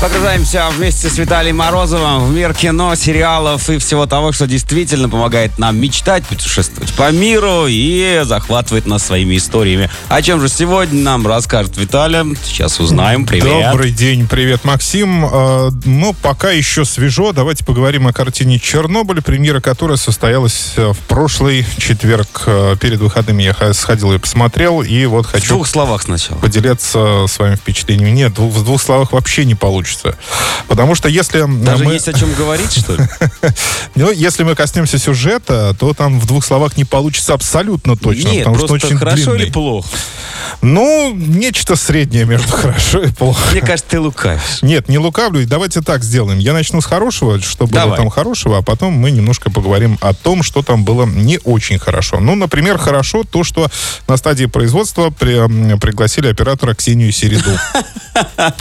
Погружаемся вместе с Виталием Морозовым в мир кино, сериалов и всего того, что действительно помогает нам мечтать, путешествовать по миру и захватывает нас своими историями. О чем же сегодня нам расскажет Виталий? Сейчас узнаем. Привет. Добрый день, привет, Максим. Э, Ну, пока еще свежо. Давайте поговорим о картине «Чернобыль», премьера которой состоялась э, в прошлый четверг. Э, Перед выходными я сходил и посмотрел, и вот В хочу двух словах сначала. поделиться своими впечатлениями. Нет, в двух словах вообще не получится. Потому что если... Даже мы... есть о чем говорить, что ли? Ну, если мы коснемся сюжета, то там в двух словах не получится абсолютно точно, Нет, потому что очень хорошо длинный. или плохо? Ну, нечто среднее между хорошо и плохо. Мне кажется, ты лукавишь. Нет, не лукавлю. Давайте так сделаем. Я начну с хорошего, что было Давай. там хорошего, а потом мы немножко поговорим о том, что там было не очень хорошо. Ну, например, хорошо то, что на стадии производства при- пригласили оператора Ксению Середу.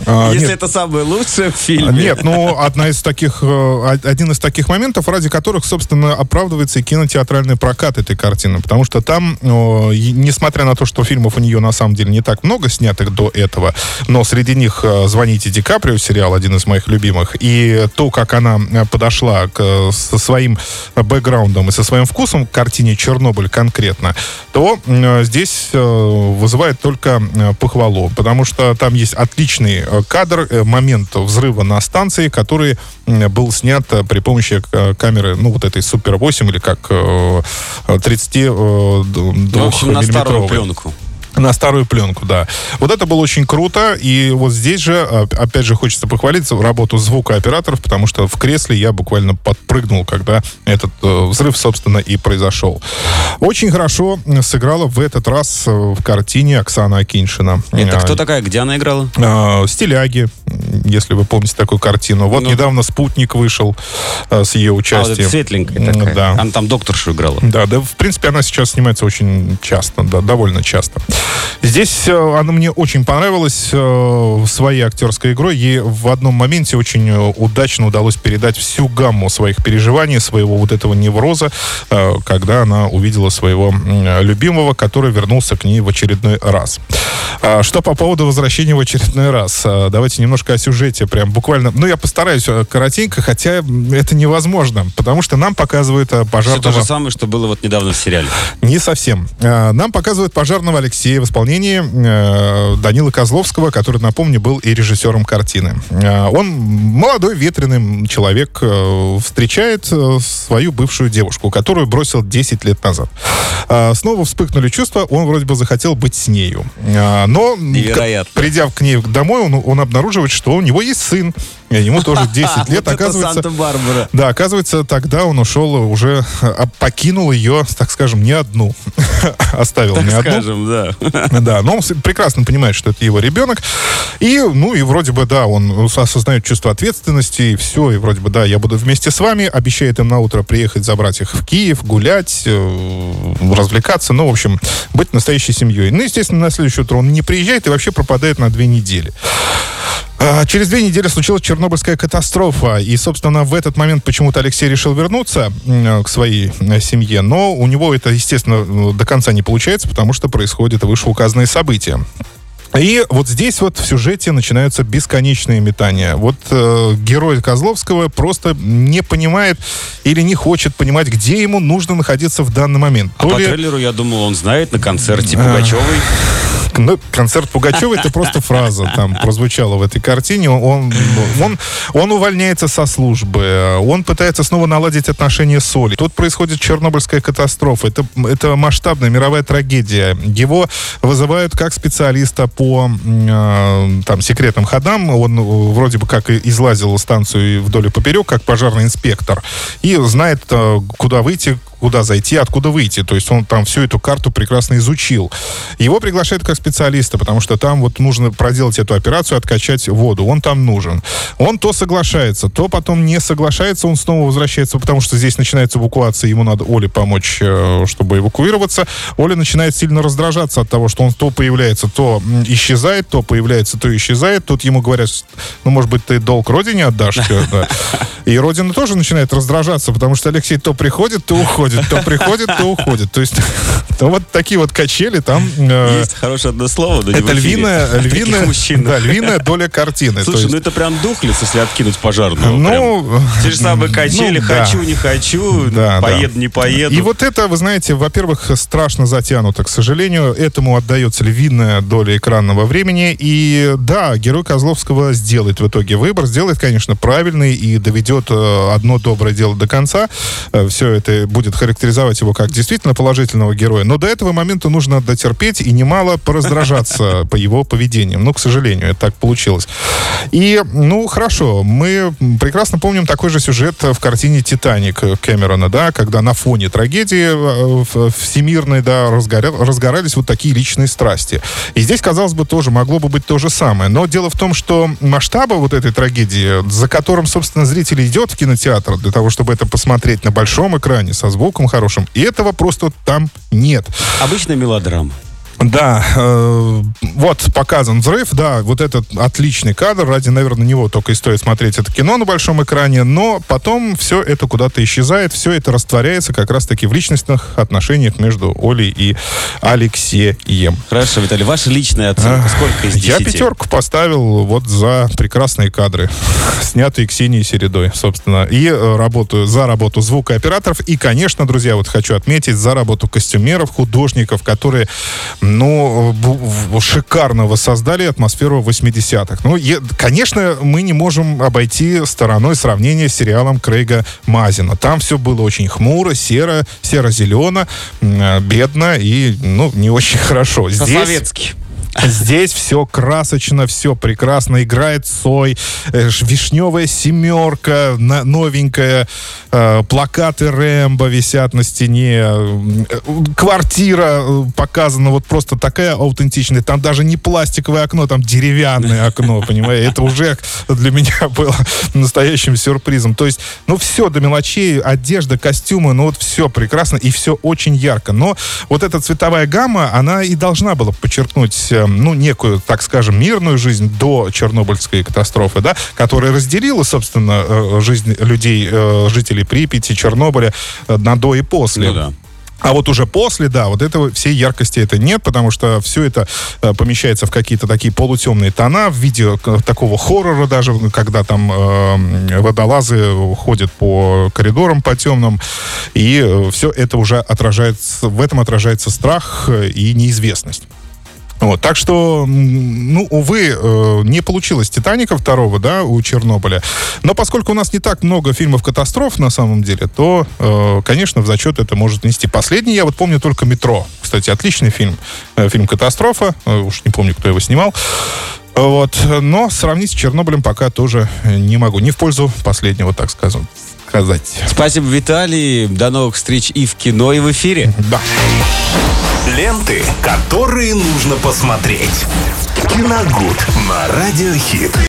А, Если это самое лучшее в фильме. нет, ну, одна из таких, э, один из таких моментов, ради которых, собственно, оправдывается и кинотеатральный прокат этой картины. Потому что там, несмотря на то, что фильмов у нее на самом деле не так много снятых до этого, но среди них э, «Звоните Ди Каприо» сериал, один из моих любимых, и то, как она э, подошла к, со своим бэкграундом и со своим вкусом к картине «Чернобыль» конкретно, то здесь вызывает только похвалу, потому что там есть отличный кадр, э, момент взрыва на станции, который был снят э, при помощи э, камеры, ну, вот этой Супер 8 или как э, 32 Ну, в общем, на старую пленку. На старую пленку, да. Вот это было очень круто. И вот здесь же, а, опять же, хочется похвалиться в работу звукооператоров, потому что в кресле я буквально подпрыгнул, когда этот э, взрыв, собственно, и произошел. Очень хорошо э, сыграла в этот раз э, в картине Оксана Акиншина. Это кто такая? Где она играла? а, Стиляги, если вы помните такую картину. Вот Ну. недавно «Спутник» вышел а, с ее А, вот участием. светленькая такая. Да. Она там докторшу играла. Да, да, в принципе, она сейчас снимается очень часто, да, довольно часто. Здесь э, она мне очень понравилась э, своей актерской игрой. Ей в одном моменте очень э, удачно удалось передать всю гамму своих переживаний, своего вот этого невроза, э, когда она увидела своего м, любимого, который вернулся к ней в очередной раз. А, Что по поводу возвращения в очередной раз? А, Давайте немножко о сюжете, прям буквально. Ну, я постараюсь э, коротенько, хотя это невозможно, потому что нам показывают э, Все пожарного... то же самое, что было вот недавно в сериале. Не совсем. А, Нам показывают пожарного Алексея в исполнении э, Данила Козловского, который, напомню, был и режиссером картины. Он молодой, ветреный человек, э, встречает э, свою бывшую девушку, которую бросил 10 лет назад. Снова вспыхнули чувства, он вроде бы захотел быть с нею. Но, Невероятно. придя к ней домой, он, он обнаруживает, что у него есть сын. И Ему тоже 10 лет, оказывается... Санта-Барбара. Да, оказывается, тогда он ушел уже, а, покинул ее, так скажем, не одну. Оставил Так не одну. скажем, да. Да, но он прекрасно понимает, что это его ребенок. И, ну, и вроде бы, да, он осознает чувство ответственности, и все, и вроде бы, да, я буду вместе с вами, обещает им на утро приехать, забрать их в Киев, гулять, э, развлекаться, ну, в общем, быть настоящей семьей. Ну, естественно, на следующее утро он не приезжает и вообще пропадает на две недели. А, Через две недели случилась Чернобыльская катастрофа, и, собственно, в этот момент почему-то Алексей решил вернуться м, к своей э, семье, но у него это, естественно, э, до конца не получается, потому что происходят вышеуказанные события. И вот здесь вот в сюжете начинаются бесконечные метания. Вот э, герой Козловского просто не понимает или не хочет понимать, где ему нужно находиться в данный момент. А То по ли- трейлеру, я думал, он знает на концерте Пугачевой. Ну, концерт Пугачева это просто фраза там прозвучала в этой картине. Он, он, он увольняется со службы, он пытается снова наладить отношения с Олей. Тут происходит Чернобыльская катастрофа. Это, это масштабная мировая трагедия. Его вызывают как специалиста по э, там, секретным ходам. Он э, вроде бы как излазил станцию вдоль и поперек, как пожарный инспектор. И знает, э, куда выйти, куда зайти, откуда выйти. То есть он там всю эту карту прекрасно изучил. Его приглашают как специалиста, потому что там вот нужно проделать эту операцию, откачать воду. Он там нужен. Он то соглашается, то потом не соглашается, он снова возвращается, потому что здесь начинается эвакуация, ему надо Оле помочь, э, чтобы эвакуироваться. Оля начинает сильно раздражаться от того, что он то появляется, то исчезает, то появляется, то исчезает. Тут ему говорят, ну, может быть, ты долг родине отдашь? да. И родина тоже начинает раздражаться, потому что Алексей то приходит, то уходит. Уходит, то приходит, то уходит. То есть, то вот такие вот качели там... Э, есть хорошее одно слово, но Это львиная, львиная, да, львиная доля картины. Слушай, ну это прям духлес, если откинуть пожарную. Ну, те же самые качели, ну, да. хочу, не хочу, да, поеду, не поеду. И вот это, вы знаете, во-первых, страшно затянуто, к сожалению. Этому отдается львиная доля экранного времени. И да, герой Козловского сделает в итоге выбор, сделает, конечно, правильный и доведет э, одно доброе дело до конца. Э, Все это будет характеризовать его как действительно положительного героя. Но до этого момента нужно дотерпеть и немало пораздражаться по его поведениям. Ну, к сожалению, это так получилось. И, ну, хорошо, мы прекрасно помним такой же сюжет в картине «Титаник» Кэмерона, да, когда на фоне трагедии э, всемирной, да, разгорались вот такие личные страсти. И здесь, казалось бы, тоже могло бы быть то же самое. Но дело в том, что масштаба вот этой трагедии, за которым, собственно, зритель идет в кинотеатр для того, чтобы это посмотреть на большом экране со звуком хорошим, и этого просто там нет. Обычная мелодрама. Да, э, вот показан взрыв, да, вот этот отличный кадр, ради, наверное, него только и стоит смотреть это кино на большом экране, но потом все это куда-то исчезает, все это растворяется как раз-таки в личностных отношениях между Олей и Алексеем. Хорошо, Виталий, ваша личная оценка, сколько из 10? Я пятерку поставил вот за прекрасные кадры, снятые Ксенией Середой, собственно, и э, работаю за работу звукооператоров, и, конечно, друзья, вот хочу отметить, за работу костюмеров, художников, которые ну, шикарно воссоздали атмосферу 80-х. Ну, е- конечно, мы не можем обойти стороной сравнения с сериалом Крейга Мазина. Там все было очень хмуро, серо, серо-зелено, бедно и, ну, не очень хорошо. Здесь... По-советски. Здесь все красочно, все прекрасно. Играет Сой, э, вишневая семерка, новенькая, э, плакаты Рэмбо висят на стене, э, квартира показана вот просто такая аутентичная. Там даже не пластиковое окно, там деревянное окно, понимаете? Это уже для меня было настоящим сюрпризом. То есть, ну, все до мелочей, одежда, костюмы, ну, вот все прекрасно и все очень ярко. Но вот эта цветовая гамма, она и должна была подчеркнуть ну, некую, так скажем, мирную жизнь до Чернобыльской катастрофы, да, которая разделила, собственно, э, жизнь людей, э, жителей Припяти, Чернобыля э, на до и после. Ну, да. А вот уже после, да, вот этого всей яркости это нет, потому что все это э, помещается в какие-то такие полутемные тона в виде такого хоррора даже, когда там э, водолазы ходят по коридорам по темным, и все это уже отражается, в этом отражается страх и неизвестность. Вот, так что, ну, увы, э, не получилось «Титаника» второго, да, у Чернобыля. Но поскольку у нас не так много фильмов катастроф на самом деле, то, э, конечно, в зачет это может нести. Последний я вот помню только «Метро». Кстати, отличный фильм. Э, фильм «Катастрофа». Уж не помню, кто его снимал. Вот. Но сравнить с Чернобылем пока тоже не могу. Не в пользу последнего, так скажем сказать. Спасибо, Виталий. До новых встреч и в кино, и в эфире. Да. Ленты, которые нужно посмотреть. Киногуд на Радиохит.